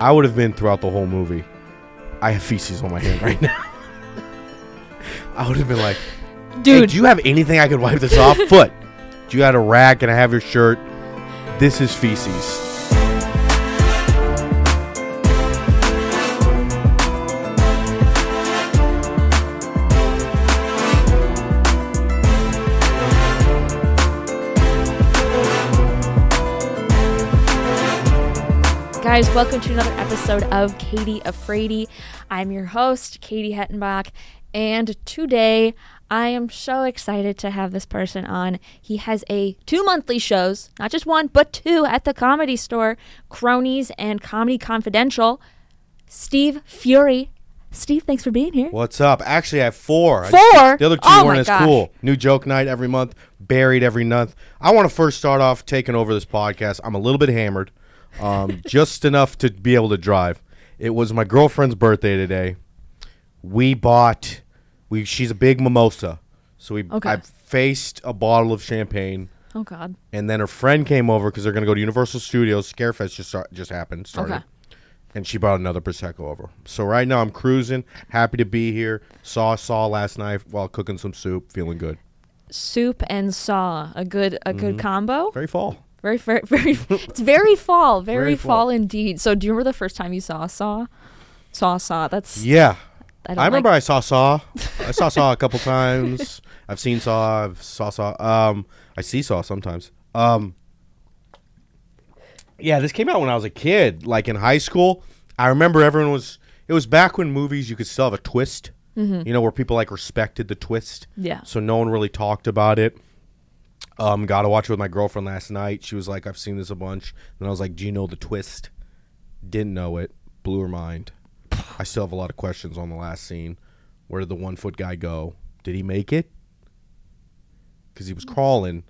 I would have been throughout the whole movie. I have feces on my hand right now. I would have been like, hey, Dude, do you have anything I could wipe this off? Foot. Do you got a rag? Can I have your shirt? This is feces. Guys, welcome to another episode of Katie Afraidy. I'm your host, Katie Hettenbach, and today I am so excited to have this person on. He has a two monthly shows, not just one, but two at the comedy store, Cronies and Comedy Confidential. Steve Furey. Steve, thanks for being here. What's up? Actually, I have four. I Four? the other two Oh weren't as gosh. cool. New joke night every month. Buried every month. I want to first start off taking over this podcast. I'm a little bit hammered, um, just enough to be able to drive. It was my girlfriend's birthday today. We bought. We she's a big mimosa, so we Okay. I faced a bottle of champagne. Oh, God. And then her friend came over because they're going to go to Universal Studios. Scarefest just start, just happened. Started. Okay. And she brought another prosecco over. So right now I'm cruising. Happy to be here. Saw Saw last night while cooking some soup. Feeling good. Soup and saw, a good a good Mm-hmm. combo. Very fall. Very, very, very. it's very fall. Very, Very fall. fall. indeed. So, do you remember the first time you saw Saw? Saw Saw. That's. Yeah. I, I remember Like, I saw Saw. I saw Saw a couple times. I've seen Saw. I've saw Saw. Um, I see Saw sometimes. Um, yeah, this came out when I was a kid, like in high school. I remember everyone was. It was back when movies you could still have a twist. You know, where people like respected the twist. Yeah. So no one really talked about it. Um, got to watch it with my girlfriend last night. She was like, "I've seen this a bunch," and I was like, "Do you know the twist?" Didn't know it. Blew her mind. I still have a lot of questions on the last scene. Where did the one foot guy go? Did he make it? Because he was crawling.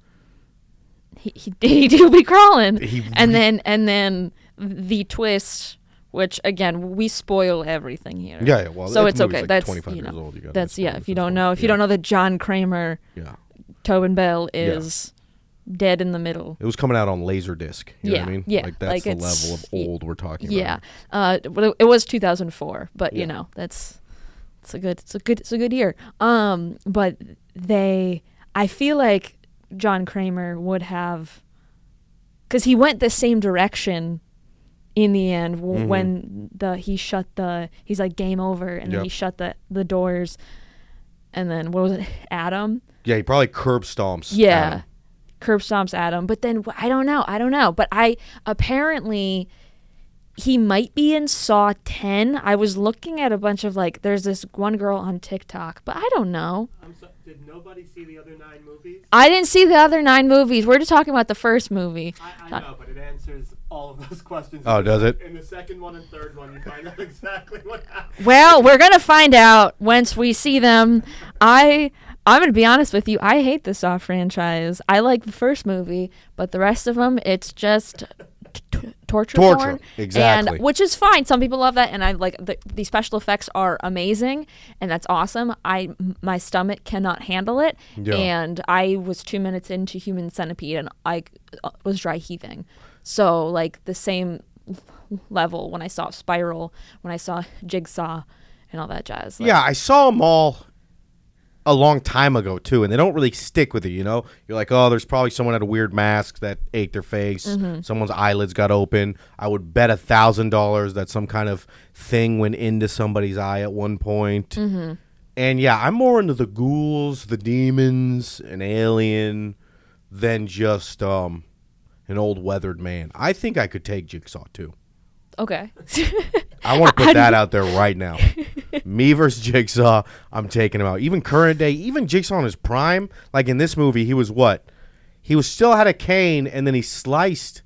he, he, he do be crawling. He and then and then the twist, which again we spoil everything here. Yeah, yeah, well, so it's okay. like that's 25 you years know, old. You that's yeah. If if you don't know, if you don't know that John Kramer, Yeah, Tobin Bell is dead in the middle. it was coming out on Laserdisc. You know Yeah, what I mean? yeah, Like that's like the level of old we're talking Yeah, about. uh, it was 2004, but Yeah. you know that's it's a good it's a good it's a good year. Um, but they, I feel like John Kramer would have, because he went the same direction in the end w- Mhm. when the he shut the he's like game over and then he shut the the doors, and then what was it Adam? Yeah, he probably curb stomps. Yeah. Adam. Curb stomps Adam. But then I don't know. I don't know. But I apparently he might be in Saw 10. I was looking at a bunch of like there's this one girl on TikTok, but I don't know. I'm so, did nobody see the other nine movies? I didn't see the other 9 movies. We're just talking about the first movie. I, I know, but it answers all of those questions. Oh, does it? In the second one and third one, you find out exactly what happened. Well, we're going to find out once we see them. I I'm going to be honest with you. I hate the Saw franchise. I like the first movie, but the rest of them it's just t- t- torture, Torture, porn. exactly. And which is fine. Some people love that and I like the, the special effects are amazing and that's awesome. I my stomach cannot handle it Yeah. and I was 2 minutes into Human Centipede and I uh, was dry heaving. So like the same level when I saw Spiral, when I saw Jigsaw and all that jazz. Like, Yeah, I saw them all a long time ago too, and they don't really stick with you. You know, you're like, oh, there's probably someone had a weird mask that ate their face. Mm-hmm. Someone's eyelids got open. I would bet a thousand dollars that some kind of thing went into somebody's eye at one point. Mm-hmm. And yeah, I'm more into the ghouls, the demons, an alien, than just um an old weathered man. I think I could take Jigsaw too. Okay. I want to put that out there right now. Me versus Jigsaw, I'm taking him out. Even current day, even Jigsaw in his prime, like in this movie, he was what? He was still had a cane, and then he sliced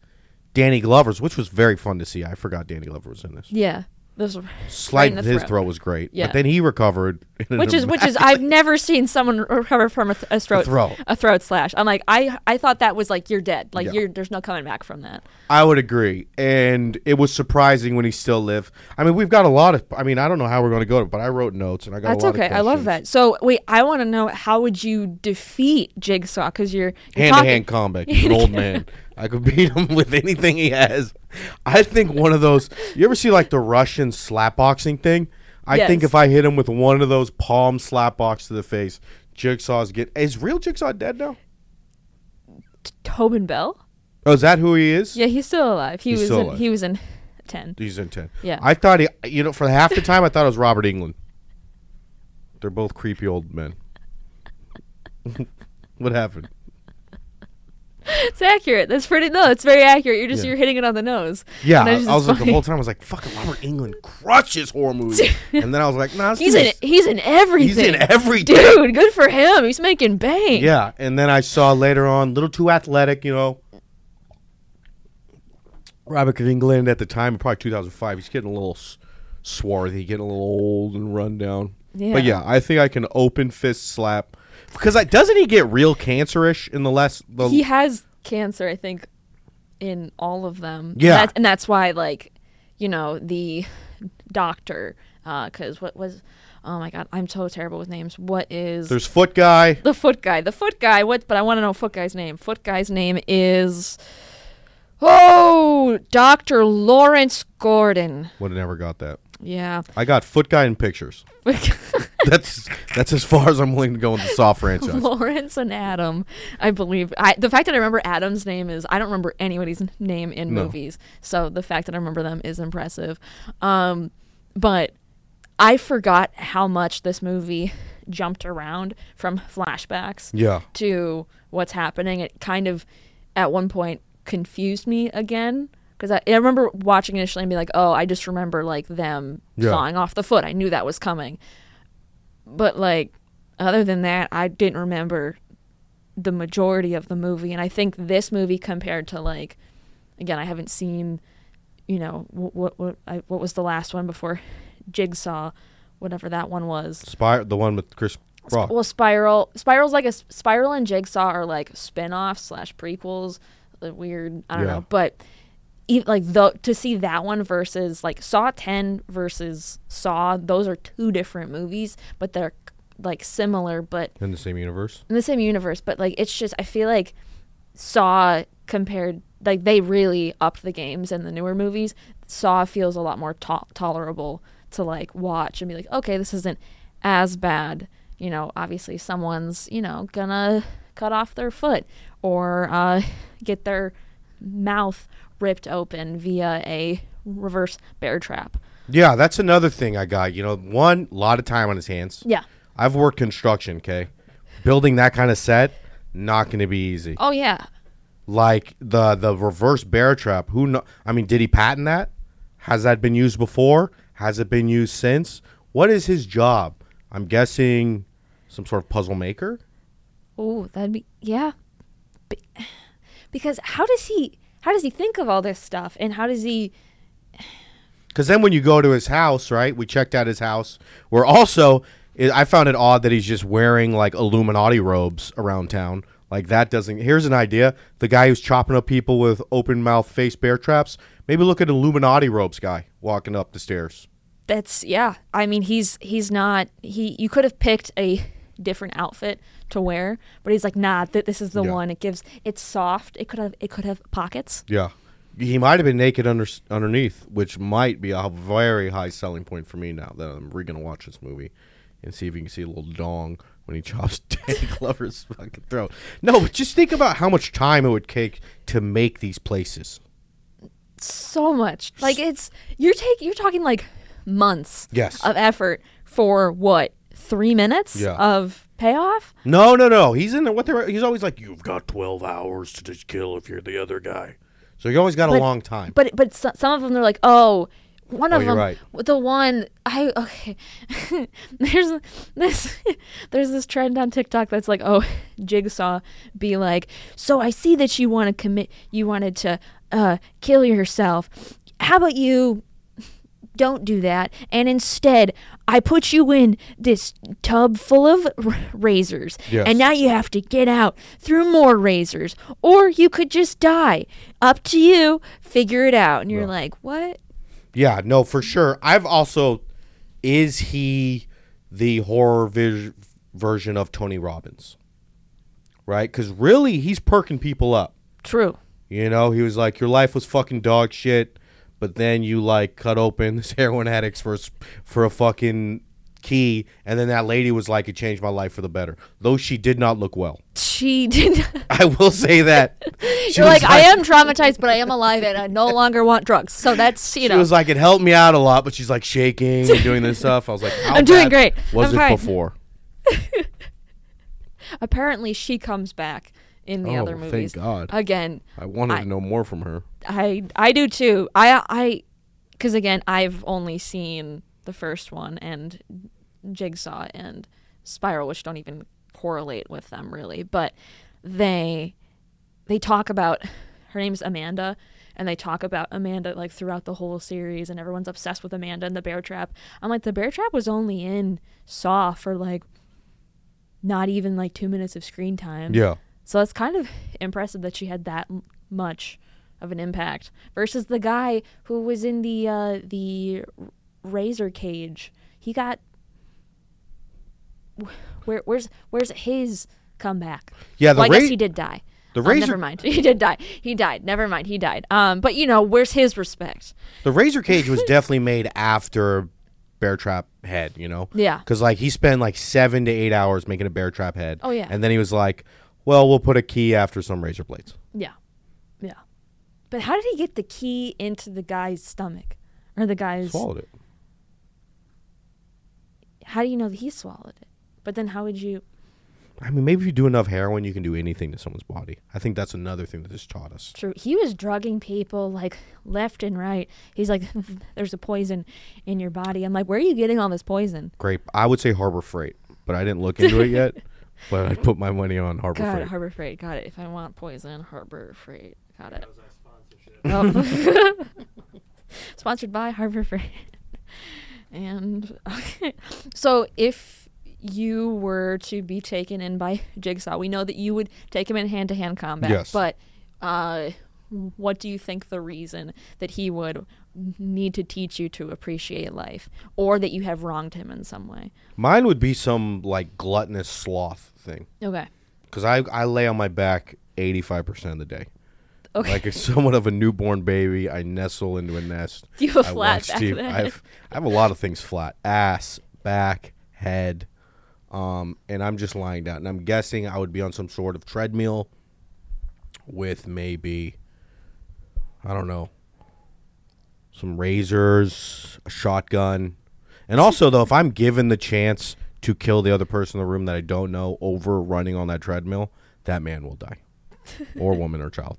Danny Glover's, which was very fun to see. I forgot Danny Glover was in this. yeah. Those Slight the his throat. throat was great, Yeah. but then he recovered. which is which is I've never seen someone recover from a, th- a throat throat. a throat slash. I'm like I I thought that was like you're dead. Like Yeah. you're there's no coming back from that. I would agree, and it was surprising when he still lived. I mean, we've got a lot of. I mean, I don't know how we're going to go, but I wrote notes and I got. That's a lot okay. I love that. So wait, I want to know how would you defeat Jigsaw because you're, you're hand to talking- hand combat. He's an old man. I could beat him with anything he has. I think one of those. You ever see like the Russian slap boxing thing? I think if I hit him with one of those palm slap box to the face, Jigsaw's get. Is real Jigsaw dead now? Tobin Bell? Oh, is that who he is? Yeah, he's still alive. He He's was still in, alive. he was in 10. He's in ten. Yeah. I thought he. You know, for half the time, I thought it was Robert Englund. They're both creepy old men. what happened? It's accurate. That's pretty no, it's very accurate. You're just Yeah. you're hitting it on the nose. Yeah, And I, just- I was it's like the funny. whole time. I was like, "Fucking Robert Englund crushes horror movies," and then I was like, "Nah, let's He's in this. he's in everything. He's in everything." Dude, good for him. He's making bank. Yeah, and then I saw later on, little too athletic, you know. Robert Englund at the time, probably 2005. He's getting a little s- swarthy, getting a little old and run down. But Yeah. yeah, I think I can open fist slap because I doesn't he get real cancerish in the last? the He has cancer, I think, in all of them. And Yeah. that's, and that's why, like, you know, the doctor, uh, because what was, oh my god, I'm so terrible with names. What is there's foot guy. the foot guy? The foot guy. What? But I want to know foot guy's name. Foot guy's name is, oh, Doctor Lawrence Gordon. Would have never got that. Yeah. I got foot guy in pictures. That's that's as far as I'm willing to go in the Saw franchise. Lawrence and Adam, I believe. I, the fact that I remember Adam's name is I don't remember anybody's name in No. movies, so the fact that I remember them is impressive. Um, but I forgot how much this movie jumped around from flashbacks Yeah. to what's happening. It kind of, at one point, confused me again because I, I remember watching initially and being like, "Oh, I just remember like them Yeah. off the foot. I knew that was coming." But like, other than that, I didn't remember the majority of the movie, and I think this movie compared to like, again, I haven't seen, you know, what what what, I, what was the last one before Jigsaw, whatever that one was. Spire, the one with Chris Rock. Well, Spiral, Spiral's like a Spiral and Jigsaw are like spin-offs slash prequels. uh, Weird, I don't Yeah. know, but like the to see that one versus like Saw Ten versus Saw, those are two different movies, but they're like similar, but in the same universe. in the same universe. But like it's just I feel like Saw compared like they really upped the games in the newer movies. Saw feels a lot more to- tolerable to like watch and be like, okay, this isn't as bad. You know, obviously someone's you know gonna cut off their foot or uh, get their mouth ripped open via a reverse bear trap. Yeah, that's another thing I got. You know, one, a lot of time on his hands. Yeah. I've worked construction, okay? Building that kind of set, not going to be easy. Oh yeah. Like the the reverse bear trap, who know I mean, did he patent that? Has that been used before? Has it been used since? What is his job? I'm guessing some sort of puzzle maker? Oh, that'd be yeah. Be- because how does he how does he think of all this stuff and how does he Because then when you go to his house, right? We checked out his house. Where also, i I found it odd that he's just wearing like Illuminati robes around town. Like that doesn't. Here's an idea: the guy who's chopping up people with open mouth face bear traps. Maybe look at Illuminati robes guy walking up the stairs. that's yeah. I mean he's he's not he you could have picked a different outfit to wear, but he's like, nah, th- this is the Yeah. one. It gives it's soft. It could have it could have pockets. Yeah, he might have been naked under underneath, which might be a very high selling point for me now that I'm re gonna watch this movie and see if you can see a little dong when he chops Danny Glover's fucking throat. No, but just think about how much time it would take to make these places. So much. Like it's you're take you're talking like months Yes. of effort for what? 3 minutes Yeah. of payoff? No, no, no. He's in there. What they're he's always like, you've got twelve hours to just kill if you're the other guy. So you always got a long time. But but so, some of them they're like, oh, one of you're them, right. the one I okay. there's this there's this trend on TikTok that's like, oh, Jigsaw be like, so I see that you want to commit, you wanted to uh, kill yourself. How about you? Don't do that, and instead, I put you in this tub full of r- razors, Yes. and now you have to get out through more razors, or you could just die. Up to you. Figure it out. And you're Right. like, what? yeah, no, for sure. I've also is he the horror vis- version of Tony Robbins? Right? Because really, he's perking people up. True. You know, he was like, your life was fucking dog shit, but then you like cut open this heroin addicts for a for a fucking key, and then that lady was like, it changed my life for the better. Though she did not look well. She did. I will say that. She You're was like, I am traumatized, but I am alive, and I no longer want drugs. So that's you She know. She was like, it helped me out a lot, but she's like shaking and doing this stuff. I was like, I'm doing great. Was I'm it fine. before? apparently, she comes back in the Oh, other thank movies God. again. I wanted I- to know more from her. I I do too. I I because again, I've only seen the first one and Jigsaw and Spiral, which don't even correlate with them really, but they they talk about her name's Amanda and they talk about Amanda like throughout the whole series and everyone's obsessed with Amanda and the bear trap. I'm like the bear trap was only in Saw for like not even like 2 minutes of screen time. Yeah. So it's kind of impressive that she had that m- much of an impact versus the guy who was in the uh, the razor cage. He got wh- where where's where's his comeback? Yeah, the well, I ra- guess he did die. the Uh, razor never mind. He did die. He died. Never mind. He died. Um, but you know, where's his respect? The razor cage was definitely made after Bear Trap Head, you know? Yeah. Because, like, he spent like seven to eight hours making a Bear Trap Head. Oh, yeah. And then he was like, well, we'll put a key after some razor blades. Yeah, yeah. But how did he get the key into the guy's stomach or the guy's? Swallowed it. How do you know that he swallowed it? But then how would you? I mean, maybe if you do enough heroin, you can do anything to someone's body. I think that's another thing that this taught us. True. He was drugging people like left and right. He's like, "There's a poison in your body." I'm like, "Where are you getting all this poison?" Great. I would say Harbor Freight, but I didn't look into it yet. But I put my money on Harbor Got Freight. it. Harbor Freight. Got it. If I want poison, Harbor Freight. Got it. That was our sponsorship. Oh. Sponsored by Harbor Freight. and okay. So if you were to be taken in by Jigsaw, we know that you would take him in hand to hand combat. Yes. But uh, what do you think the reason that he would need to teach you to appreciate life, or that you have wronged him in some way? Mine would be some like gluttonous sloth thing. Okay. Because I, I lay on my back 85% of the day. Okay. Like it's somewhat of a newborn baby. I nestle into a nest. Do you have a I flat back TV. then? I've, I have a lot of things flat ass, back, head. Um, and I'm just lying down. And I'm guessing I would be on some sort of treadmill with maybe, I don't know, some razors, a shotgun. And also, though, if I'm given the chance to kill the other person in the room that I don't know over running on that treadmill, that man will die. or woman or child.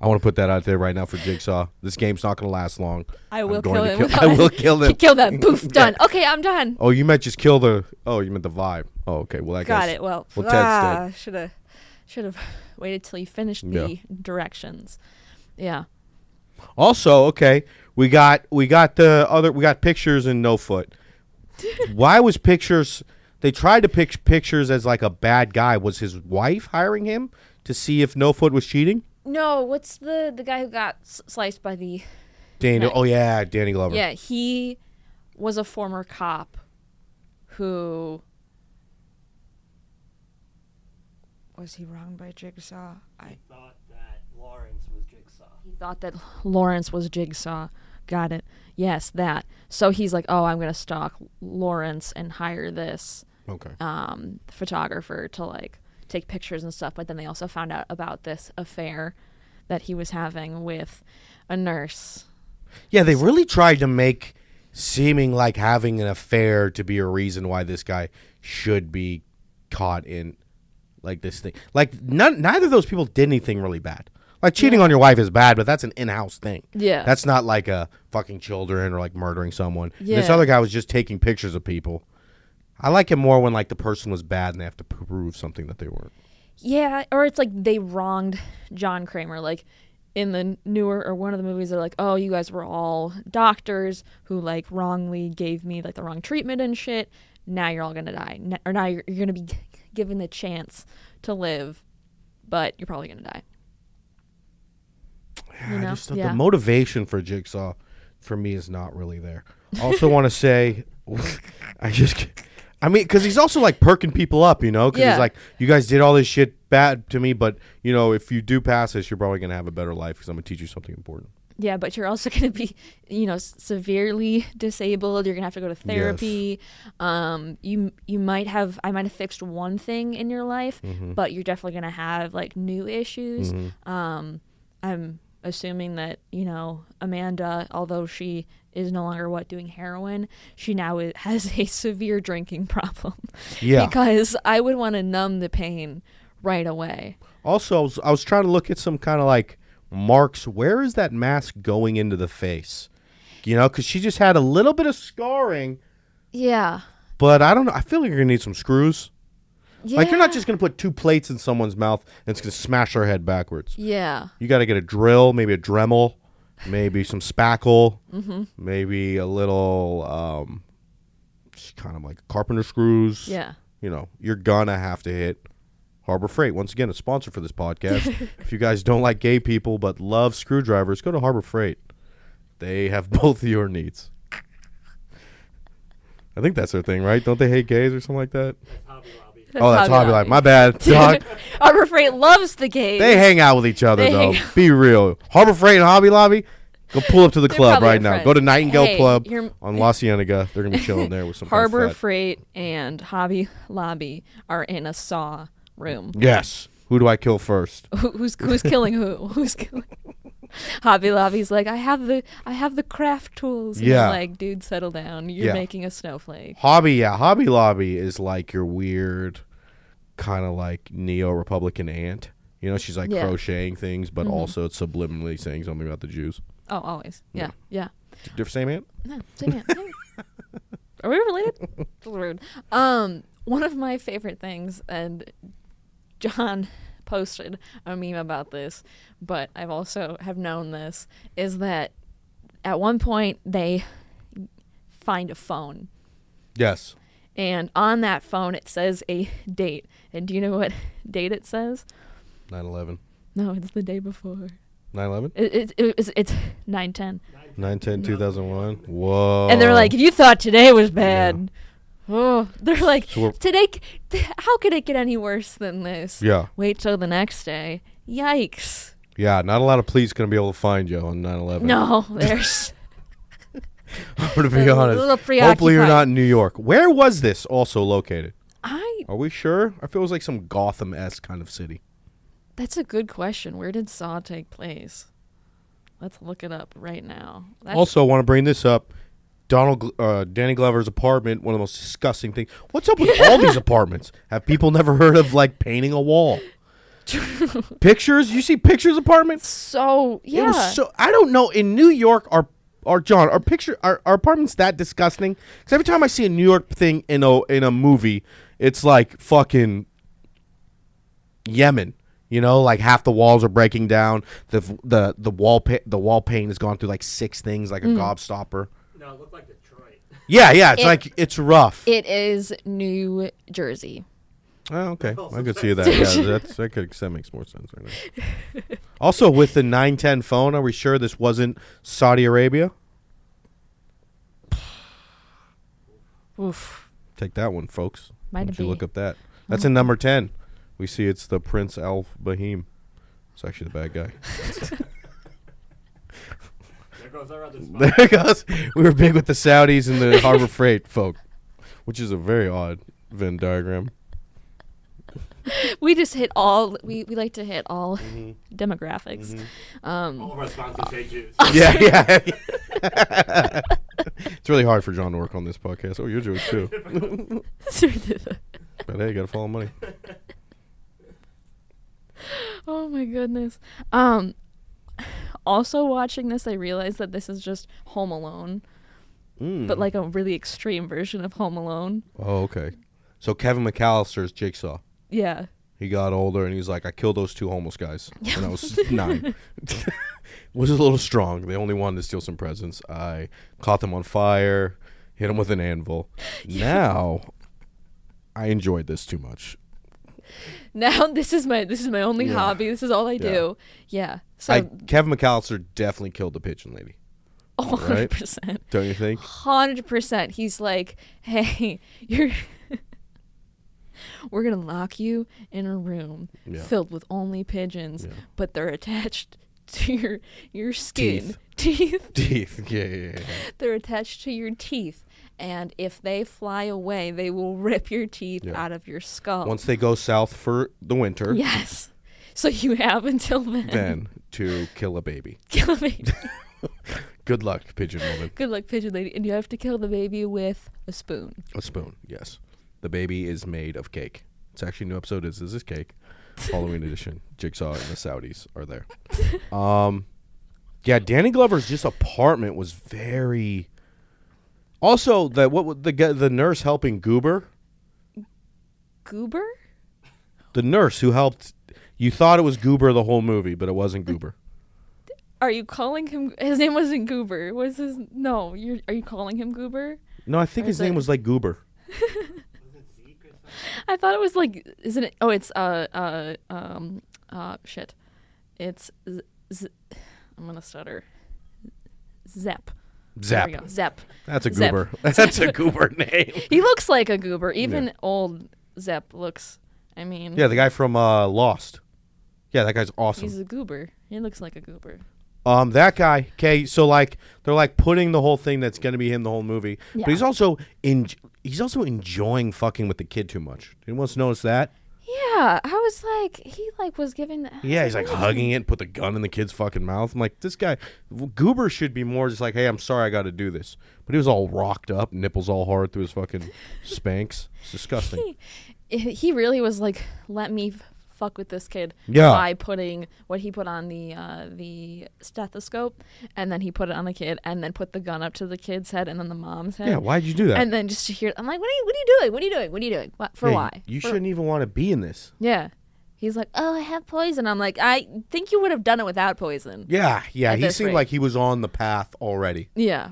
I want to put that out there right now for Jigsaw. This game's not going to last long. I will kill him. kill- I will kill them. kill them. Poof. Done. Okay, I'm done. Oh, you meant just kill the. Oh, you meant the vibe. Oh, okay. Well, that Got it. Well, well, ah, should have should have waited till you finished the directions. Yeah. Also, okay, we got we got the other we got pictures and no foot. Why was pictures? They tried to pick pictures as like a bad guy. Was his wife hiring him to see if no foot was cheating? No, what's the the guy who got s- sliced by the? Danny. Right. Oh yeah, Danny Glover. Yeah, he was a former cop who was he wronged by Jigsaw? I Thought that Lawrence was Jigsaw. he thought that Lawrence was Jigsaw. Got it. Yes, that. So he's like, "Oh, I'm going to stalk Lawrence and hire this Okay. um, photographer to like take pictures and stuff. But then they also found out about this affair that he was having with a nurse. Yeah, they really tried to make seeming like having an affair to be a reason why this guy should be caught in like this thing. Like none, neither of those people did anything really bad. Like cheating on your wife is bad, but that's an in-house thing. Yeah. That's not like a fucking children or like murdering someone. This other guy was just taking pictures of people. I like it more when like the person was bad and they have to prove something that they weren't. Yeah, or it's like they wronged John Kramer. Like in the newer or one of the movies, they're like, "Oh, you guys were all doctors who like wrongly gave me like the wrong treatment and shit. Now you're all gonna die, N- or now you're, you're gonna be given the chance to live, but you're probably gonna die." You I know? just thought Yeah. the motivation for Jigsaw for me is not really there. I also want to say, I just, I mean, because he's also like perking people up, you know. Because Yeah. he's like, you guys did all this shit bad to me, but you know, if you do pass this, you're probably gonna have a better life because I'm gonna teach you something important. Yeah, but you're also going to be, you know, severely disabled. You're going to have to go to therapy. Um, you you might have I might have fixed one thing in your life, Mm-hmm. but you're definitely going to have like new issues. Um, I'm assuming that you know Amanda, although she is no longer what doing heroin, she now has a severe drinking problem. Yeah. because I would want to numb the pain right away. Also, I was, I was trying to look at some kind of like marks. Where is that mask going into the face? You know, because she just had a little bit of scarring, Yeah. but I don't know. I feel like you're gonna need some screws. Yeah. Like you're not just gonna put two plates in someone's mouth and it's gonna smash their head backwards. Yeah. You got to get a drill, maybe a Dremel, maybe some spackle, maybe a little, um, kind of like carpenter screws. Yeah. You know, you're gonna have to hit Harbor Freight. Once again, a sponsor for this podcast. if you guys don't like gay people but love screwdrivers, go to Harbor Freight. They have both of your needs. I think that's their thing, right? Don't they hate gays or something like that? Oh, that's Hobby Lobby. My bad, dog. Harbor Freight loves the game. They hang out with each other They though. hang Be real. Harbor Freight and Hobby Lobby. Go pull up to the They're club probably right now. Go to Nightingale Hey, Club you're- on La Cienega. They're gonna be chilling there with some Harbor fat- Freight and Hobby Lobby are in a saw room. Yes. Who do I kill first? Who- who's who's killing who? Who's killing? Hobby Lobby's like, I have the I have the craft tools. And you're Yeah. like, dude, settle down. You're Yeah. making a snowflake. Hobby, yeah. Hobby Lobby is like your weird, kind of like neo Republican aunt. You know, she's like Yeah. crocheting things, but Mhm. also it's subliminally saying something about the Jews. Oh, always. Yeah, yeah. Different same aunt? No, same here. Are we related? That's rude. Um, one of my favorite things, and John posted a meme about this, but I've also have known this, is that at one point they find a phone, Yes. And on that phone it says a date. And do you know what date it says? 9-11. No, it's the day before. 9-11? It, it, it, it's it's nine ten. 9-10, 2001. Whoa. And they're like, if you thought today was bad, oh, they're like, So today, how could it get any worse than this? Yeah. Wait till the next day. Yikes. Yeah, not a lot of police going to be able to find you on 9-11. No, there's. To be A honest. little Hopefully you're not in New York. Where was this also located? I. Are we sure? I feel it was like some Gotham esque kind of city. That's a good question. Where did Saw take place? Let's look it up right now. That's, also, want to bring this up. Donald, uh, Danny Glover's apartment, one of the most disgusting things. What's up with all these apartments? Have people never heard of like painting a wall? pictures? You see pictures apartments? so It yeah. was so I don't know. In New York, are are John, are picture are, are apartments that disgusting? Because every time I see a New York thing in a in a movie, it's like fucking Yemen. You know, like half the walls are breaking down. The the the wall pa- the wall pane has gone through like six things, like a mm. gobstopper. No, it looked like Detroit. Yeah, yeah. It's It- like it's rough. it is New Jersey. Oh, okay. I could see that. Yeah, that's that could that makes more sense right now. also, with the nine ten phone, are we sure this wasn't Saudi Arabia? Oof. Take that one, folks. Might Why don't you be. look up that? That's in number ten. We see it's the Prince Al Bahim. It's actually the bad guy. There goes our other spot. there goes. We were big with the Saudis and the Harbor Freight folk, which is a very odd Venn diagram. We just hit all. We, we like to hit all Mm-hmm. demographics. Um, All of our sponsors say Jews. Yeah, yeah. it's really hard for John to work on this podcast. Oh, you're Jewish too. But hey, you gotta follow money. oh my goodness. Um, also watching this, I realized that this is just Home Alone, Mm. but like a really extreme version of Home Alone. Oh, okay. So Kevin McAllister's Jigsaw. Yeah. He got older and he's like, I killed those two homeless guys when I was nine. was a little strong. They only wanted to steal some presents. I caught them on fire, hit them with an anvil. Now, I enjoyed this too much. Now this is my this is my only Yeah. hobby. This is all I do. Yeah. So I, Kevin McAllister definitely killed the pigeon lady. Oh, hundred percent. Don't you think? Hundred percent. He's like, hey, you're We're gonna lock you in a room Yeah. filled with only pigeons, Yeah. but they're attached to your your skin. Teeth. Teeth. Teeth. Yeah, yeah, yeah. They're attached to your teeth. And if they fly away, they will rip your teeth Yeah. out of your skull. Once they go south for the winter, yes. So you have until then. then to kill a baby. kill a baby. Good luck, pigeon woman. Good luck, pigeon lady. And you have to kill the baby with a spoon. A spoon, yes. The baby is made of cake. It's actually a new episode is this Is Cake? Halloween edition. Jigsaw and the Saudis are there. Um Yeah, Danny Glover's just apartment was very also the what the the nurse helping Goober? Goober? The nurse who helped you thought it was Goober the whole movie, but it wasn't Goober. Are you calling him? His name wasn't Goober. Was his? No. You're. Are you calling him Goober? No, I think Or his name it- was like Goober. Was it Zeke or something? I thought it was like. Isn't it? Oh, it's uh uh um uh shit. It's. Z- z- I'm gonna stutter. Zep. There we Zap. go. Zep. That's a Zep. goober. That's a goober name. He looks like a goober. Even old Zep looks. I mean. Yeah, the guy from uh, Lost. Yeah, that guy's awesome. He's a goober. He looks like a goober. Um, that guy. Okay, so like they're like putting the whole thing that's gonna be him the whole movie, Yeah. but he's also in. He's also enjoying fucking with the kid too much. Anyone else notice that? Yeah, I was like, he like was giving. The, Yeah, he's like hugging it, put the gun in the kid's fucking mouth. I'm like, this guy, Goober should be more just like, hey, I'm sorry, I got to do this. But he was all rocked up, nipples all hard through his fucking Spanx. It's disgusting. He, he really was like, let me fuck with this kid Yeah. by putting what he put on the uh, the stethoscope, and then he put it on the kid, and then put the gun up to the kid's head, and then the mom's head. Yeah, why'd you do that? And then just to hear, I'm like, what are you, what are you doing? What are you doing? What are you doing? What, for Yeah, why? You For- shouldn't even want to be in this. Yeah. He's like, oh, I have poison. I'm like, I think you would have done it without poison. Yeah, yeah. He seemed rate. like he was on the path already. Yeah.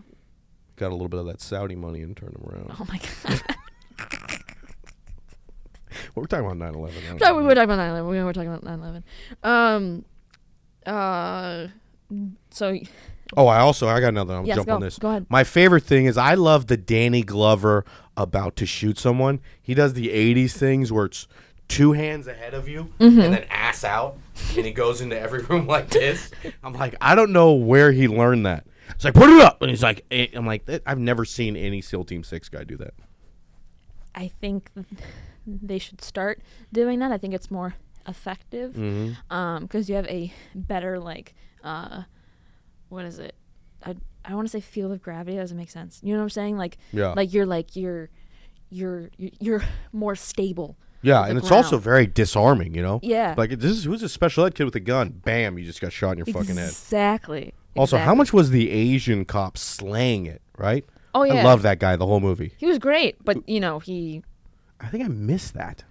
Got a little bit of that Saudi money and turned him around. Oh my god. We're talking about 9 11. Sorry, we were talking about 9/11. We were talking about 9/11. Um. Uh. So Oh, I also, I got another. I'll Yes, jump go. on this. Go ahead. My favorite thing is I love the Danny Glover about to shoot someone. He does the 80s things where it's two hands ahead of you Mm-hmm. and then ass out. And he goes into every room like this. I'm like, I don't know where he learned that. It's like, put it up. And he's like, eh. I'm like, "Eh, I've never seen any SEAL Team 6 guy do that. I think they should start doing that. I think it's more effective Mm-hmm. um because you have a better like uh what is it I I want to say field of gravity doesn't make sense. You know what I'm saying? Like Yeah. like you're like you're you're you're, more stable. Yeah, and it's also very disarming, you know? Yeah. Like, this is who's a special ed kid with a gun? Bam, you just got shot in your fucking head. Exactly. Also, how much was the Asian cop slaying it, right? Oh yeah. I love that guy the whole movie. He was great, but you know, he I think I missed that.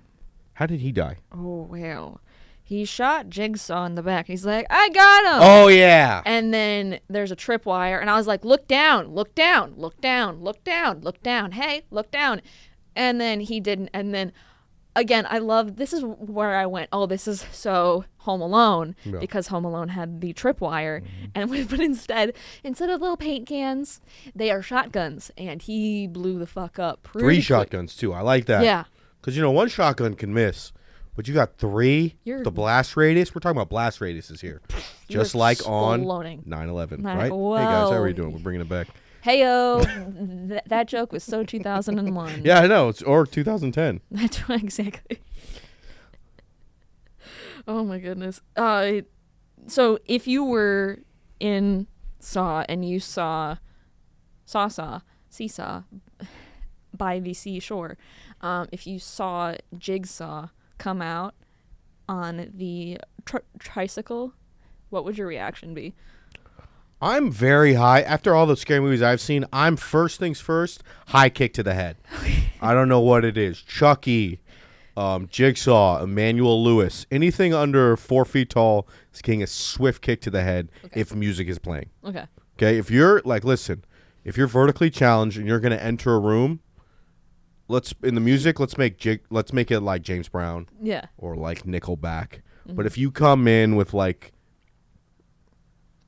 How did he die? oh well. He shot Jigsaw in the back. He's like, "I got him." Oh yeah. And then there's a tripwire, and I was like, "Look down, look down, look down, look down, look down. Hey, look down." And then he didn't. And then again, I love this is where I went. Oh, this is so Home Alone Yeah. because Home Alone had the tripwire, mm-hmm. and but instead, instead of little paint cans, they are shotguns, and he blew the fuck up. Three shotguns too. I like that. Yeah. Because you know one shotgun can miss, but you got 3 You're- the blast radius. We're talking about blast radiuses here, just like on 9/11, Nah, right? Hey guys, how are we doing? We're bringing it back. Heyo, th- that joke was so 2001. Yeah, I know. It's or 2010. That's right, exactly. Oh my goodness. Uh, so if you were in Saw and you saw Saw Saw Seesaw by the seashore, um, if you saw Jigsaw come out on the tr- tricycle, what would your reaction be? I'm very high. After all the scary movies I've seen, I'm first things first, high kick to the head. I don't know what it is. Chucky, um, Jigsaw, Emmanuel Lewis, anything under four feet tall is getting a swift kick to the head Okay. if music is playing. Okay. Okay, if you're like, listen, if you're vertically challenged and you're gonna enter a room, let's in the music, let's make jig, let's make it like James Brown Yeah. or like Nickelback. Mm-hmm. But if you come in with like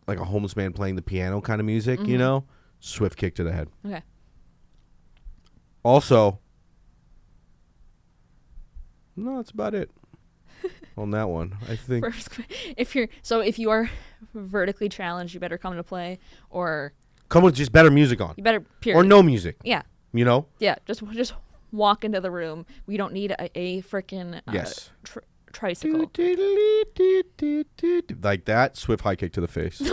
like a homeless man playing the piano kind of music, Mm-hmm. you know, swift kick to the head. Okay. Also, No, that's about it. On that one, I think. First, if you're so if you are vertically challenged, you better come to play, or Come with just better music on, you better period. or no music. Yeah, You know. yeah. Just just walk into the room. We don't need a, a freaking uh, Yes. tr- tricycle. Like that, swift high kick to the face.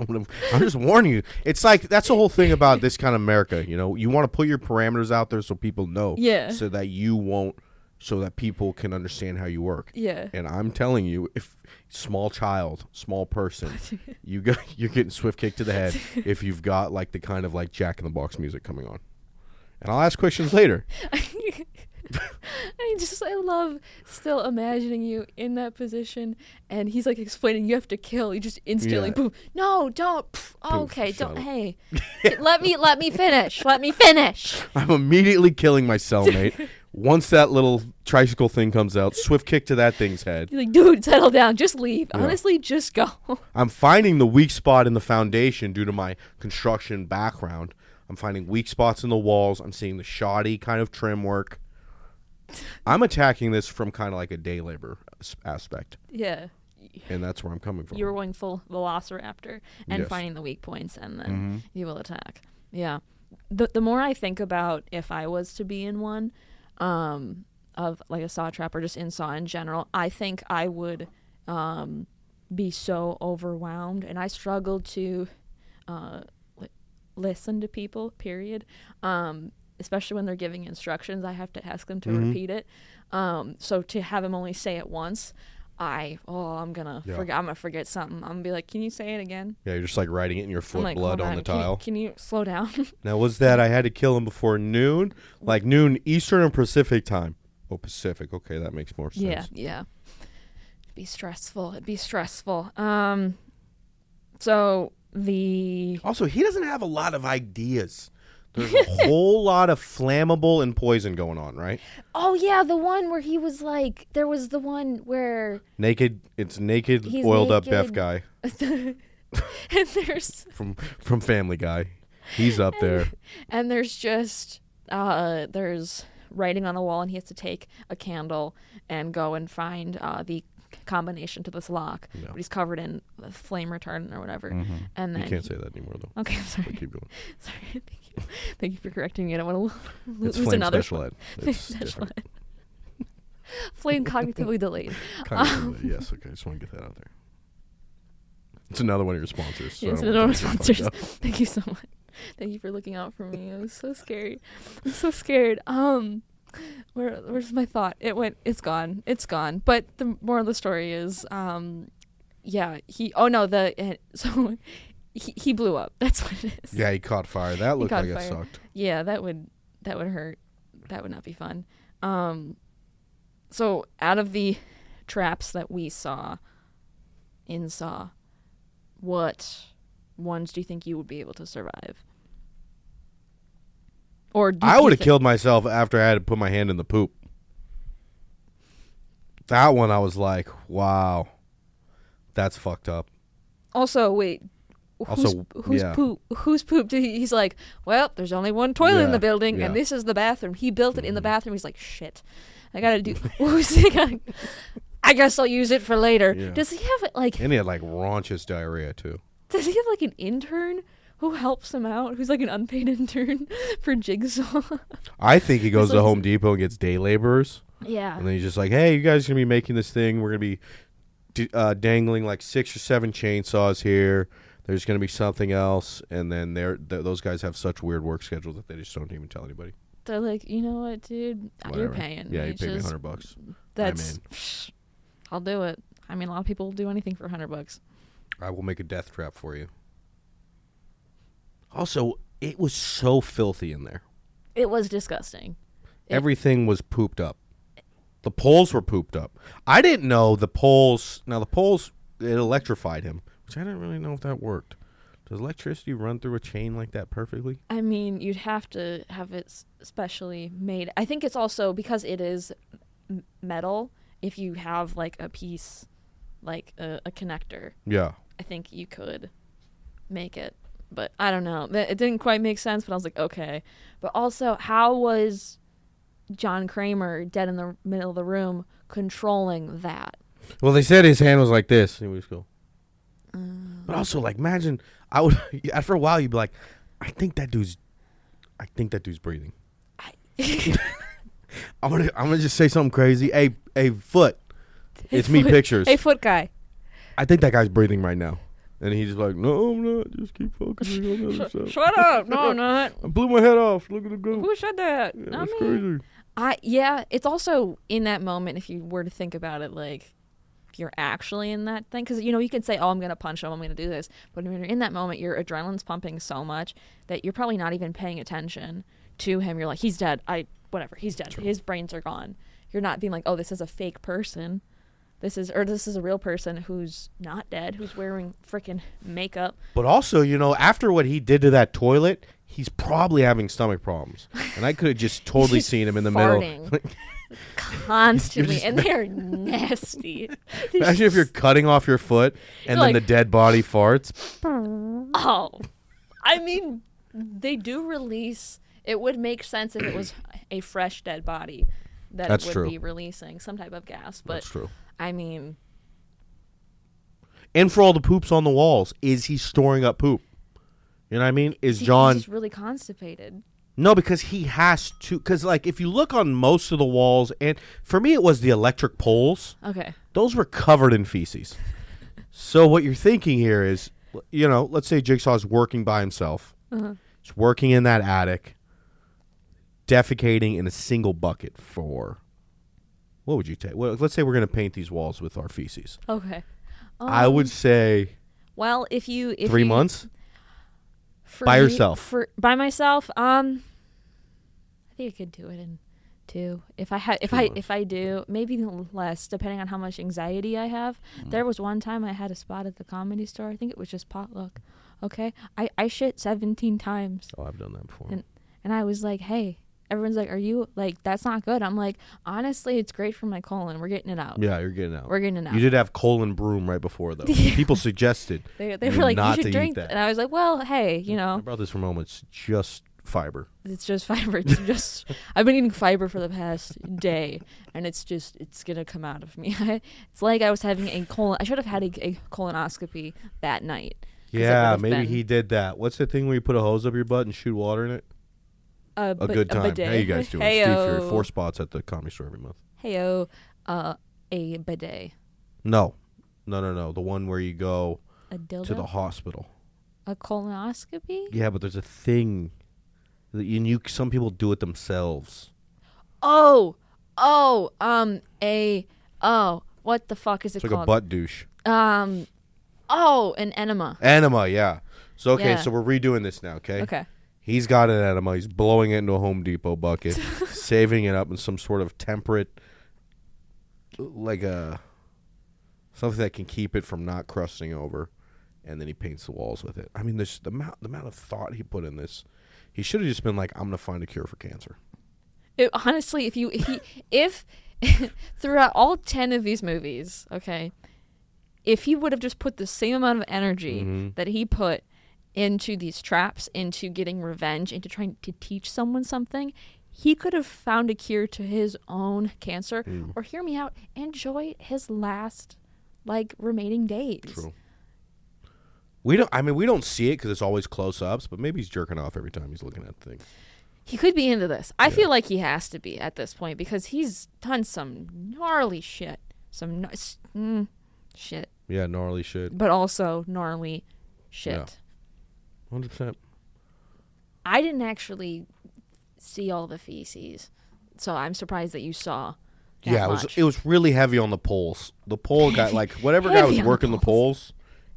I'm, gonna- I'm just warning you. It's like that's the whole thing about this kind of America. You know, you want to put your parameters out there so people know. Yeah. So that you won't, so that people can understand how you work. Yeah. And I'm telling you, if small child, small person, you got you're getting swift kick to the head if you've got like the kind of like Jack in the Box music coming on. And I'll ask questions later. I just I love still imagining you in that position, and he's like explaining you have to kill. You just instantly Yeah. boom. No, don't. Pff, Poof, okay, don't. Hey, let me let me finish. Let me finish. I'm immediately killing my cellmate. Once that little tricycle thing comes out, swift kick to that thing's head. He's like, dude, settle down. Just leave. Honestly, just go. I'm finding the weak spot in the foundation due to my construction background. I'm finding weak spots in the walls. I'm seeing the shoddy kind of trim work. I'm attacking this from kind of like a day labor aspect, yeah. and that's where I'm coming from. You were going full Velociraptor and Yes. finding the weak points, and then Mhm. you will attack. Yeah. The the more I think about if I was to be in one, um, of like a saw trap or just in saw in general, I think I would, um, be so overwhelmed, and I struggle to, uh, li- listen to people. Period. Um, especially when they're giving instructions, I have to ask them to Mhm. repeat it. Um, so to have him only say it once. I oh I'm gonna Yeah. forget I'm gonna forget something. I'm gonna be like, can you say it again? Yeah, you're just like writing it in your foot like, blood hold on the Can you- tile. Can you, slow down? Now, was that I had to kill him before noon? Like noon Eastern and Pacific time? Oh, Pacific. Okay, that makes more sense. yeah, yeah. It'd be stressful. It'd be stressful. Um, so the Also, he doesn't have a lot of ideas. There's a whole lot of flammable and poison going on, right? oh yeah, the one where he was like, there was the one where Naked. It's naked, He's oiled up deaf guy and there's from from Family Guy. He's up there. and there's just uh there's writing on the wall and he has to take a candle and go and find uh the combination to this lock Yeah. but he's covered in flame retardant or whatever and then You can't say that anymore, though. okay I'm sorry keep going. sorry you thank you for correcting me I don't want to It's lose flame another special ed. flame It's special ed. flame cognitively delayed Kind of, yes, okay. I Just want to get that out there. It's another one of your sponsors. So yes another to get sponsors thank you so much thank you for looking out for me I was so scary I'm so scared um where where's my thought it went it's gone it's gone but the more of the story is um yeah he oh no the uh, so he, he blew up that's what it is Yeah, he caught fire. That looked like it sucked. yeah that would that would hurt that would not be fun um so out of the traps that we saw in saw what ones do you think you would be able to survive or do, I would have killed myself after I had to put my hand in the poop. That one, I was like, wow, that's fucked up. also wait Also, who's yeah. poop whose poop did he, he's like well there's only one toilet in the building yeah. and this is the bathroom he built it in the Mhm. bathroom he's like shit i gotta do who's i guess i'll use it for later Yeah. does he have like And he had like raunchous diarrhea too. Does he have like an intern who helps him out? Who's like an unpaid intern for Jigsaw? I think he goes to like- Home Depot and gets day laborers, yeah. and then he's just like, "Hey, you guys are gonna be making this thing? We're gonna be d- uh, dangling like six or seven chainsaws here. There's gonna be something else, and then they're th- those guys have such weird work schedules that they just don't even tell anybody. They're like, you know what, dude? Uh, You're paying. Yeah, me. you pay me hundred bucks. That's. I'll do it. I mean, a lot of people will do anything for hundred bucks. I will make a death trap for you. Also, it was so filthy in there. It was disgusting. It- Everything was pooped up. The poles were pooped up. I didn't know the poles. Now the poles it electrified him, which I didn't really know if that worked. Does electricity run through a chain like that perfectly? I mean, you'd have to have it specially made. I think it's also because it is m- metal. If you have like a piece, like a, a connector, Yeah. I think you could make it. But I don't know. It didn't quite make sense, but I was like, okay. But also, how was John Kramer dead in the middle of the room controlling that. Well, they said his hand was like this. He was go. Mm. But also, like, imagine I would after a while you'd be like, I think that dude's, I think that dude's breathing. I'm gonna, I'm gonna just say something crazy. Hey, hey, foot. It's me pictures. Hey, foot guy. I think that guy's breathing right now. And he's just like, no, I'm not. Just keep focusing on the other side. Shut up. No, I'm not. I blew my head off. Look at the go. Who said that? Yeah, that's me. crazy. I yeah, it's also in that moment if you were to think about it like you're actually in that thing cuz you know you can say oh I'm to punch him, I'm to do this, but when you're in that moment your adrenaline's pumping so much that you're probably not even paying attention to him. You're like he's dead. I whatever, he's dead. His brains are gone. You're not being like oh this is a fake person. This is or this is a real person who's not dead, who's wearing freaking makeup. But also, you know, after what he did to that toilet, he's probably having stomach problems. And I could have just totally seen him in the farting. middle. Constantly, and they're nasty. They're Imagine if you're cutting off your foot and then Like- the dead body farts. Oh, I mean, they do release. It would make sense if it was a fresh dead body that That's it would true. be releasing some type of gas. But That's true. I mean, And for all the poops on the walls, is he storing up poop? You know what I mean? Is he's John just really constipated. No, because he has to. Because like, if you look on most of the walls, and for me, it was the electric poles. Okay, Those were covered in feces. so what you're thinking here is, you know, let's say Jigsaw's working by himself. Uh-huh. He's working in that attic, defecating in a single bucket for. What would you take? Well, let's say we're going to paint these walls with our feces. okay. I Um, would say Well, if you if three you- months. For by me- yourself. For by myself, um, I think I could do it in two. If I had, if Two I months. if I do, maybe less, depending on how much anxiety I have. Mm. There was one time I had a spot at the comedy store. I think it was just potluck. Okay, I I shit seventeen times, Oh, I've done that before. And- and I was like, hey. Everyone's like, "Are you like that's not good?" I'm like, "Honestly, it's great for my colon. We're getting it out. yeah, you're getting out. We're getting it out." You did have colon broom right before though. People suggested. they they were like, "You should drink," that. and I was like, "Well, hey, you know, I brought this from home. It's just fiber. It's just fiber. It's just I've been eating fiber for the past day, and it's just it's gonna come out of me. it's like I was having a colon. I should have had a, a colonoscopy that night. Yeah, maybe been he did that. What's the thing where you put a hose up your butt and shoot water in it? A, A good time. bidet. How you guys doing? Steve Furey, Heyo. four spots at the comedy store every month. Heyo, uh, a bidet, No, no, no, no. The one where you go a dildo, to the hospital. a colonoscopy. Yeah, but there's a thing. That you, and you some people do it themselves. Oh, oh, um, a oh, what the fuck is it It's like a called? butt douche. Um, oh, an enema. Enema, yeah. So okay, Yeah. so we're redoing this now. Okay. Okay. He's got an enema. He's blowing it into a Home Depot bucket, saving it up in some sort of temperate, like a something that can keep it from not crusting over, and then he paints the walls with it. I mean, this the amount the amount of thought he put in this. He should have just been like, "I'm gonna find a cure for cancer." It, honestly, if you if he if throughout all ten of these movies, okay, if he would have just put the same amount of energy Mhm. that he put into these traps, into getting revenge, into trying to teach someone something, he could have found a cure to his own cancer. Mm. Or hear me out, enjoy his last like remaining days. True. We don't. I mean, we don't see it because it's always close ups. But maybe he's jerking off every time he's looking at things. He could be into this. I Yeah. feel like he has to be at this point because he's done some gnarly shit. Some mm, shit. Yeah, gnarly shit. but also gnarly shit. Yeah. Hundred percent. I didn't actually see all the feces, so I'm surprised that you saw. That Yeah, it was much. it was really heavy on the poles. The pole guy, like whatever guy was on the working the poles,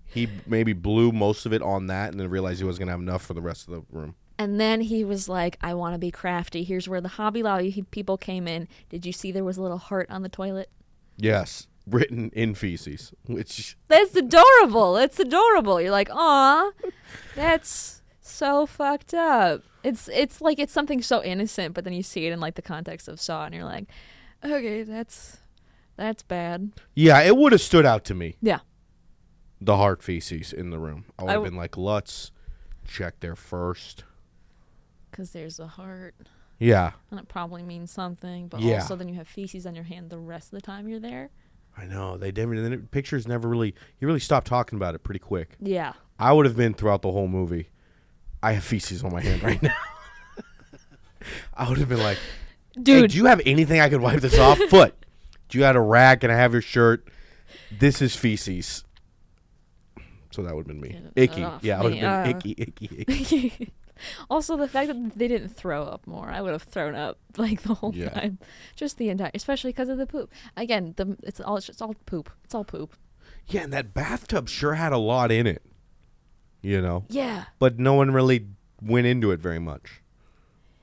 he maybe blew most of it on that, and then realized he wasn't gonna have enough for the rest of the room. And then he was like, "I want to be crafty. Here's where the Hobby Lobby people came in. Did you see there was a little heart on the toilet? Yes, written in feces, which That's adorable. That's adorable. You're like, aw, that's so fucked up. It's it's like it's something so innocent, but then you see it in like the context of Saw, and you're like, okay, that's that's bad. yeah, it would have stood out to me. Yeah. The heart feces in the room. I would have w- been like, let's check there first. Cause there's a heart. Yeah, and it probably means something. But Yeah. also, then you have feces on your hand the rest of the time you're there. I know they never. The pictures never really. You really stopped talking about it pretty quick. Yeah. I would have been throughout the whole movie. I have feces on my hand right now. I would have been like, "Hey, Dude, do you have anything I could wipe this off? Foot. Do you have a rag? Can I have your shirt? This is feces. So that would have been me. Icky. Yeah, I would have been uh. icky, icky, icky. also the fact that they didn't throw up more, I would have thrown up like the whole Yeah. time, just the entire, especially because of the poop. Again, the it's all it's all poop. It's all poop. Yeah, and that bathtub sure had a lot in it. You know, Yeah. but no one really went into it very much.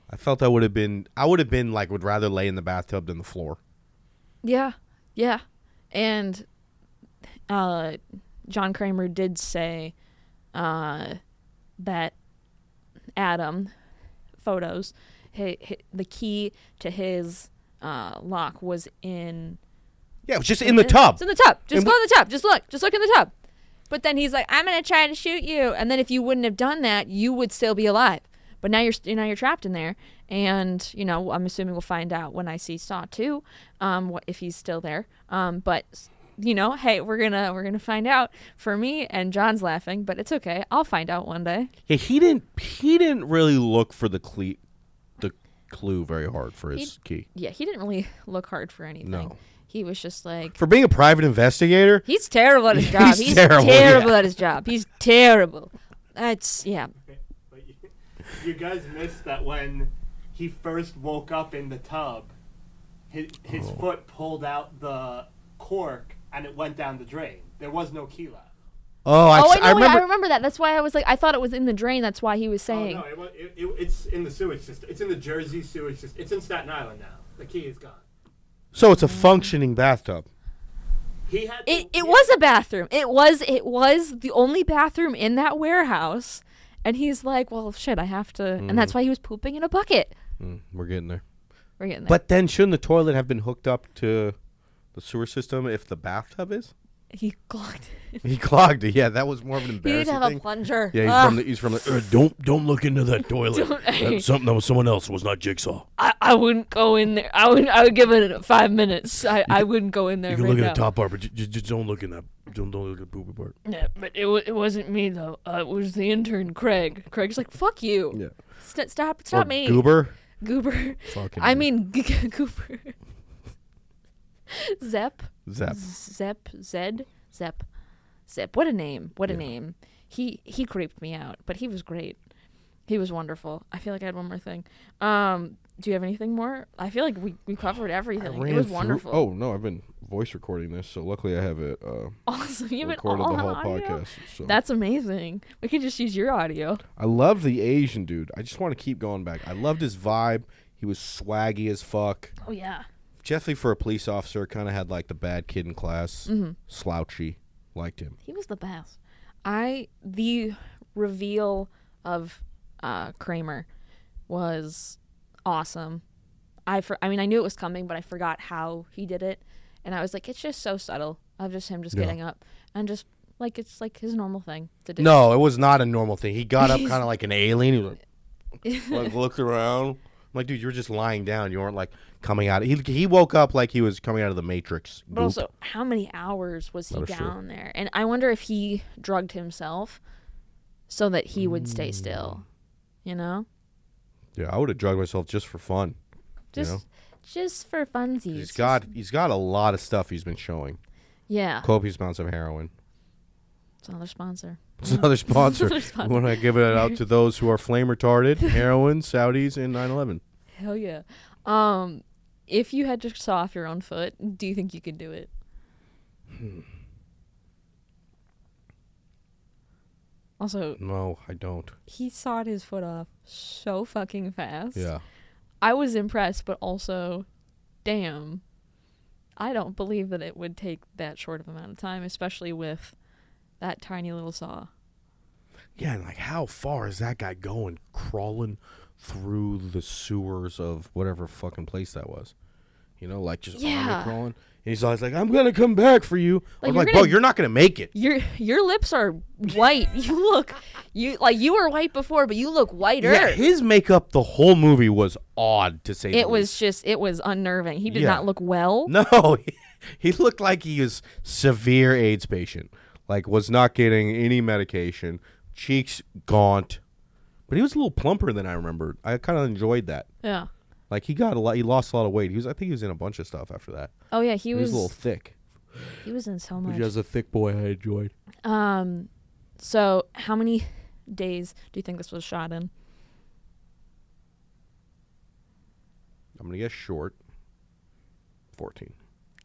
I felt I would have been. I would have been like would rather lay in the bathtub than the floor. Yeah, yeah, and uh, John Kramer did say uh, that Adam photos hi hi the key to his uh, lock was in Yeah, it was just in the tub. It's in the tub. Just And go in the tub. Just look. Just look in the tub. But then he's like, "I'm gonna try to shoot you," and then if you wouldn't have done that, you would still be alive. But now you're now you're trapped in there, and you know I'm assuming we'll find out when I see Saw two, um, what if he's still there. Um, but you know, hey, we're gonna we're gonna find out for me. And John's laughing, but it's okay. I'll find out one day. Yeah, he didn't. He didn't really look for the cle- the clue very hard for his key. Yeah, he didn't really look hard for anything. No. He was just like, For being a private investigator, he's terrible at his job. He's He's, terrible, terrible, yeah. at his job. He's terrible. That's yeah. But you, you guys missed that when he first woke up in the tub, his, his Oh. foot pulled out the cork and it went down the drain. There was no key left. oh, I, oh, s- I know. I I remember. remember that. That's why I was like, I thought it was in the drain. That's why he was saying. Oh, no, it, it, it, it's in the sewage system. It's in the Jersey sewage system. It's in Staten Island now. The key is gone. so it's a functioning bathtub. He had. It to- it he- was a bathroom. It was it was the only bathroom in that warehouse. And he's like, well, shit, I have to. And that's why he was pooping in a bucket. Mm, we're getting there. We're getting there. But then, shouldn't the toilet have been hooked up to the sewer system if the bathtub is? he clogged it. He clogged it. Yeah, that was more of an He didn't embarrassing have a thing. plunger. yeah, he's Ugh. from the. He's from the. Uh, don't don't look into that toilet. Don't- That's something that was someone else. Was not Jigsaw. I, I wouldn't go in there. I would I would give it five minutes. I, I wouldn't go in there. You can right look at the top part, but just, just don't look in that. Don't don't look at the poopy part. Yeah, but it, wa- it wasn't me though. Uh, it was the intern Craig. Craig's like, "Fuck you! Yeah. St- stop! It's not Or me, Goober. Goober. Fucking. I mean, G- G- Goober. Zep, Zep. Zep, Zed, Zep, Zep. What a name! What a Yeah. name! He he creeped me out, but he was great. He was wonderful. I feel like I had one more thing. Um, do you have anything more? I feel like we, we covered everything. It was through- wonderful. Oh no, I've been voice recording this, so luckily I have it uh, awesome! You have it recorded all the whole audio? podcast. So That's amazing. We could just use your audio. I love the Asian dude. I just want to keep going back. I loved his vibe. He was swaggy as fuck. Oh yeah. Definitely for a police officer, kind of had like the bad kid in class. Mm-hmm. Slouchy. Liked him. He was the best. I the reveal of uh, Kramer was awesome. I for, I mean I knew it was coming, but I forgot how he did it, and I was like, it's just so subtle of just him just Yeah. getting up and just like it's like his normal thing to do. No, it was not a normal thing. He got up kind of like an alien. He was like, like looked around. Like, dude, you were just lying down. You weren't like coming out. He he woke up like he was coming out of the Matrix. but Goop. also, how many hours was he That is true. down there? And I wonder if he drugged himself so that he would stay still. You know, yeah, I would have drugged myself just for fun. just know? just for funsies. He's just- got he's got a lot of stuff he's been showing. yeah. Copious amounts of heroin. It's another sponsor. It's another sponsor. Another we sponsor. want to give it out to those who are flame retarded, heroin, Saudis, and 9/11. Hell yeah. Um, if you had to saw off your own foot, do you think you could do it? Also, No, I don't. he sawed his foot off so fucking fast. Yeah. I was impressed, but also, damn, I don't believe that it would take that short of amount of time, especially with that tiny little saw. Yeah, and like how far is that guy going crawling through the sewers of whatever fucking place that was? You know, like just Yeah. crawling. he's always like, "I'm gonna come back for you." Like, I'm like, "Bro, gonna- you're not gonna make it." Your your lips are white. you look you like you were white before, but you look whiter. Yeah, his makeup the whole movie was odd to say. the it was least. just it was unnerving. He did Yeah. not look well. no. He, he looked like he was severe AIDS patient. Like was not getting any medication. Cheeks gaunt, but he was a little plumper than I remembered. I kind of enjoyed that. Yeah. Like he got a lot. He lost a lot of weight. He was. I think he was in a bunch of stuff after that. Oh yeah, he He was was a little thick. he was in so But much. was a thick boy, I enjoyed. Um so how many days do you think this was shot in? I'm gonna guess short. Fourteen.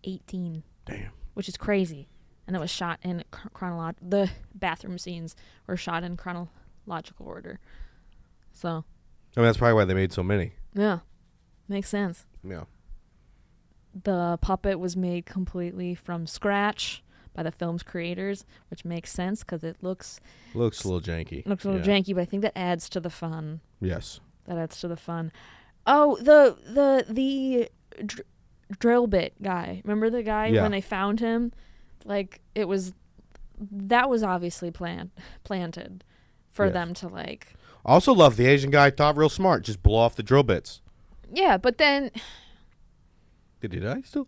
18, Damn. which is crazy. And it was shot in chronological the bathroom scenes were shot in chronological order. So, I mean, that's probably why they made so many. yeah. Makes sense. Yeah. the puppet was made completely from scratch by the film's creators, which makes sense because it looks Looks a little janky. looks a little Yeah. janky, but I think that adds to the fun. Yes. That adds to the fun. Oh, the the the dr- drill bit guy. Remember the guy Yeah. when they found him? Like it was that was obviously planned planted for Yes. them to like Also love the Asian guy. Thought real smart. Just blow off the drill bits. yeah, but then Did he die still?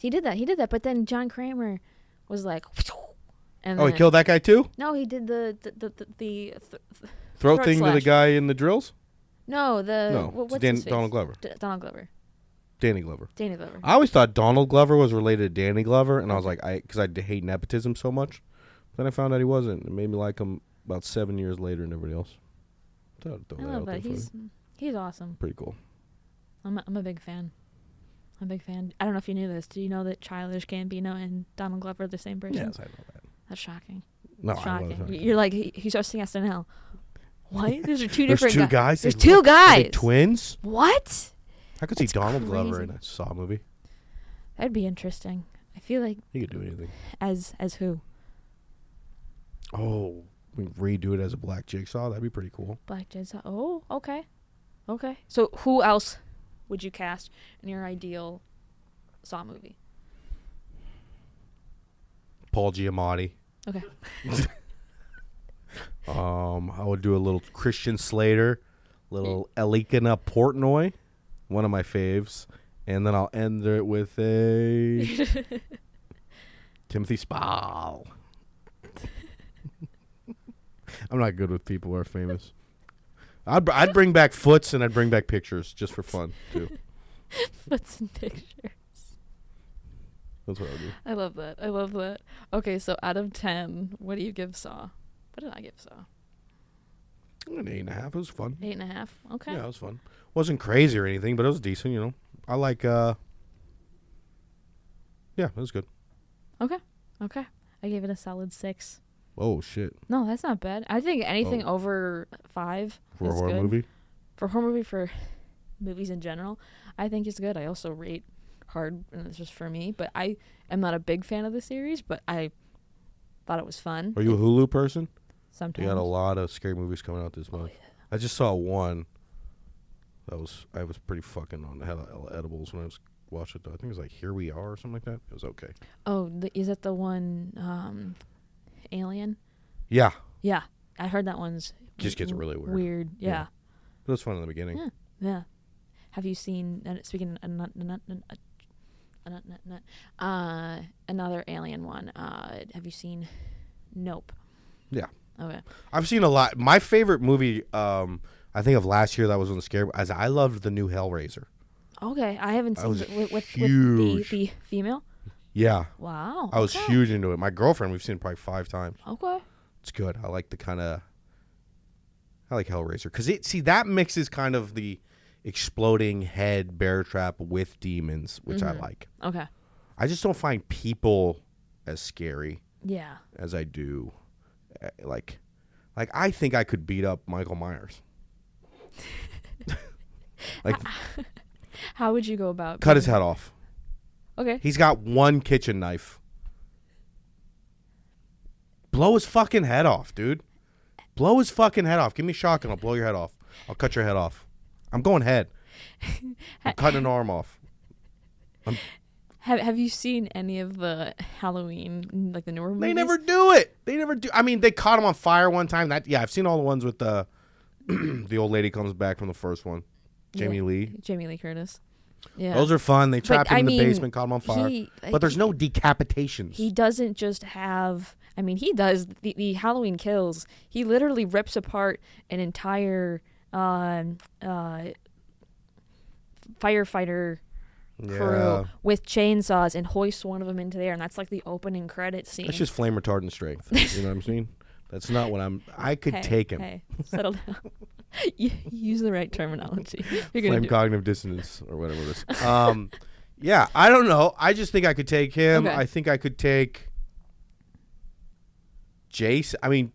he did that. He did that, but then John Kramer was like and Oh, he killed that guy too. No, he did the the the, the, the th- Throat, Throat thing to the guy in the drills. no the no, wh- what's Dan-? Donald Glover. D- Donald Glover. Danny Glover. Danny Glover. I always thought Donald Glover was related to Danny Glover, and I was like, I because I d- hate nepotism so much. Then I found out he wasn't. It made me like him about seven years later and everybody else. Thought I'd throw I that love out that. there for He's you. he's awesome. pretty cool. I'm a, I'm a big fan. I'm a big fan. I don't know if you knew this. Do you know that Childish Gambino and Donald Glover are the same person? Yes, I know that. That's shocking. No, I shocking. You're like he, he's hosting SNL. What? Those are two There's different two guy- guys. There's They two look- are they guys. twins. What? I could see That's Donald Glover crazy. in a Saw movie. That'd be interesting. I feel like He could do anything. as as who? Oh, we redo it as a Black Jigsaw. That'd be pretty cool. Black Jigsaw. Oh, okay. Okay. So who else would you cast in your ideal Saw movie? Paul Giamatti. Okay. Um, I would do a little Christian Slater, little Elikana Portnoy, one of my faves, and then I'll end it with a Timothy Spall. I'm not good with people who are famous. I'd, br- I'd bring back foots and I'd bring back pictures just for fun too. Put some pictures. That's what I do. I love that. I love that. Okay, so out of ten, what do you give Saw? What did I give Saw? An eight and a half. It was fun. Eight and a half. Okay. Yeah, it was fun. wasn't crazy or anything, but it was decent. You know, I like. uh Yeah, it was good. Okay. Okay. I gave it a solid six. Oh shit! No, that's not bad. I think anything Oh. over five For a horror good. movie. For horror movie, for movies in general, I think is good. I also rate hard, and it's just for me. But I am not a big fan of the series, but I thought it was fun. Are you a Hulu person? They Sometimes. got a lot of scary movies coming out this Oh, month. I just saw one. That was I was pretty fucking on the hell of edibles when I was watching it. Though. I think it was like Here We Are or something like that. It was okay. Oh, the, is that the one? Um, Alien. Yeah, Yeah, I heard that one's Just gets really weird. Weird. Yeah. Yeah. but it was fun in the beginning. Yeah. Yeah. Have you seen? And speaking, of not, not, uh, another alien one. Uh, have you seen? Nope. Yeah. Okay. I've seen a lot. My favorite movie, um, I think of last year that was on the scare. As I loved the new Hellraiser. Okay, I haven't I seen it with, with, with the, the female. Yeah, Wow. I was okay. huge into it. My girlfriend, we've seen it probably five times. Okay. It's good. I like the kind of. I like Hellraiser because it. See, that mixes kind of the exploding head bear trap with demons, which I Mhm. like. Okay. I just don't find people as scary Yeah. as I do, Uh, like, like I think I could beat up Michael Myers. like, How would you go about cut his head off. Okay. He's got one kitchen knife. Blow his fucking head off, dude. Blow his fucking head off. Give me a shotgun. I'll blow your head off. I'll cut your head off. I'm going head. I'm cutting an arm off. I'm, Have Have you seen any of the Halloween, like the newer movies? They never do it. They never do. I mean, they caught him on fire one time. That yeah, I've seen all the ones with the the old lady comes back from the first one. Jamie Yeah. Lee. Jamie Lee Curtis. Yeah. Those are fun. They trapped him I in the mean, basement, caught him on fire. he- but there's no decapitations. he doesn't just have i mean he does the, the halloween kills he literally rips apart an entire um, uh, firefighter crew yeah. with chainsaws and hoists one of them into the air and that's like the opening credit scene That's just flame retardant strength. You know what I'm saying? That's not what I'm. I could Hey, take him. hey, settle down you, use the right terminology you're Flame cognitive dissonance or whatever it is. Um, yeah, I don't know. I just think I could take him. Okay. I think I could take Jason. I mean,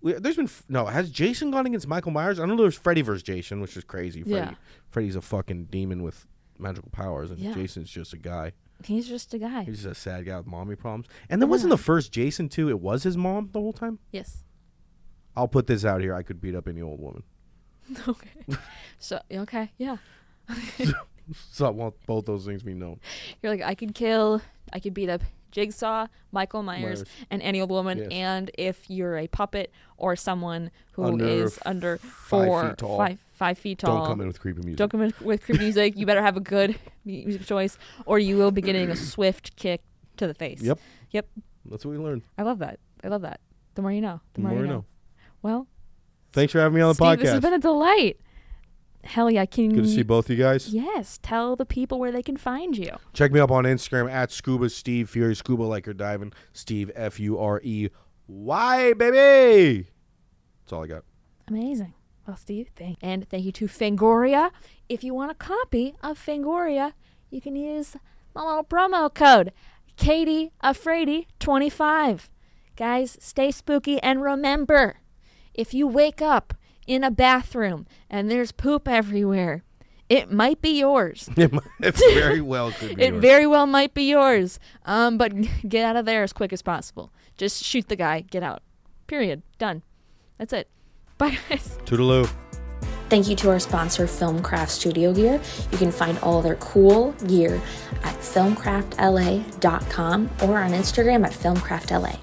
we- there's been no. Has Jason gone against Michael Myers? I don't know there's Freddy versus Jason, which is crazy. Freddy, Yeah. Freddy's a fucking demon with magical powers, and Yeah. Jason's just a guy. he's just a guy He's just a sad guy with mommy problems. And then wasn't the first Jason too? It was his mom the whole time. yes I'll put this out here. I could beat up any old woman. okay so okay yeah So I want both those things to be known. You're like, I could kill, I could beat up Jigsaw, Michael Myers, Myers. and any old woman. Yes. And if you're a puppet or someone who Under is under five four, feet tall. five, five feet tall, Don't come in with creepy music. don't come in with creepy music. You better have a good music choice, or you will be getting a swift kick to the face. Yep. Yep. That's what we learned. I love that. I love that. The more you know. The, more, you know. Well, Thanks for having me on the Steve, podcast. this has been a delight. Hell yeah! Can Good to see both you guys. Yes, tell the people where they can find you. Check me up on Instagram at Scuba Steve Furey. Scuba like you're diving. Steve F U R E Y baby. That's all I got. Amazing. Well, Steve, thank and thank you to Fangoria. If you want a copy of Fangoria, you can use my little promo code Katie Afraidy 25. Guys, stay spooky and remember, if you wake up in a bathroom and there's poop everywhere, it might be yours. it very well could be. It yours. very well might be yours. Um, but get out of there as quick as possible. Just shoot the guy. Get out. Period. Done. That's it. Bye, guys. Toodaloo. Thank you to our sponsor, Filmcraft Studio Gear. You can find all their cool gear at filmcraftla.com or on Instagram at filmcraftla.